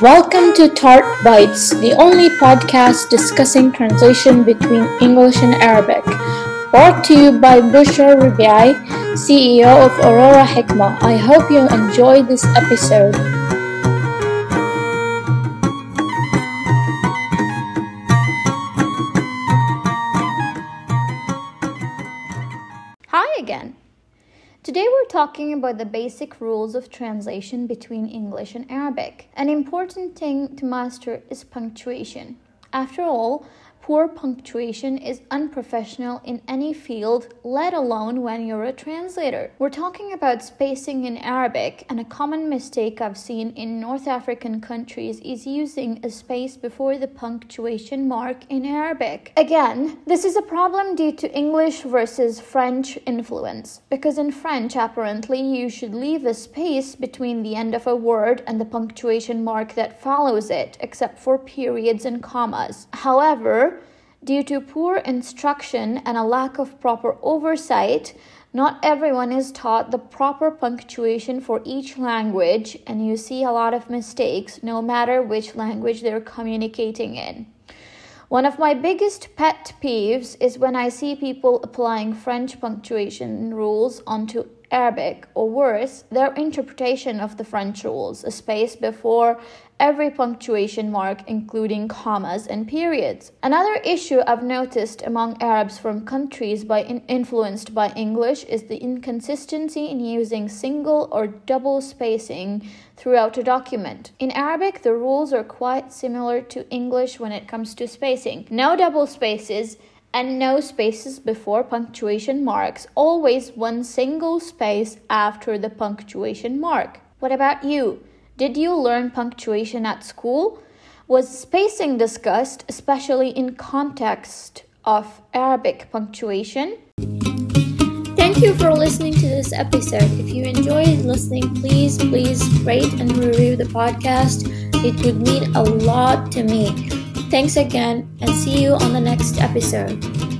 Welcome to Tart Bites, the only podcast discussing translation between English and Arabic. Brought to you by Bushra Rubiai, CEO of Aurora Hikmah. I hope you enjoy this episode. Hi again. Today we're talking about the basic rules of translation between English and Arabic. An important thing to master is punctuation. After all, Poor punctuation is unprofessional in any field, let alone when you're a translator. We're talking about spacing in Arabic, and a common mistake I've seen in North African countries is using a space before the punctuation mark in Arabic. Again, this is a problem due to English versus French influence, because in French, apparently, you should leave a space between the end of a word and the punctuation mark that follows it, except for periods and commas. However, Due to poor instruction and a lack of proper oversight, not everyone is taught the proper punctuation for each language, and you see a lot of mistakes no matter which language they're communicating in. One of my biggest pet peeves is when I see people applying French punctuation rules onto Arabic, or worse, their interpretation of the French rules, a space before every punctuation mark, including commas and periods. Another issue I've noticed among Arabs from countries by in- influenced by English is the inconsistency in using single or double spacing throughout a document. In Arabic, the rules are quite similar to English when it comes to spacing. No double spaces and no spaces before punctuation marks, always one single space after the punctuation mark. What about you? Did you learn punctuation at school? Was spacing discussed, especially in context of Arabic punctuation? Thank you for listening to this episode. If you enjoyed listening, please, please rate and review the podcast. It would mean a lot to me. Thanks again and see you on the next episode.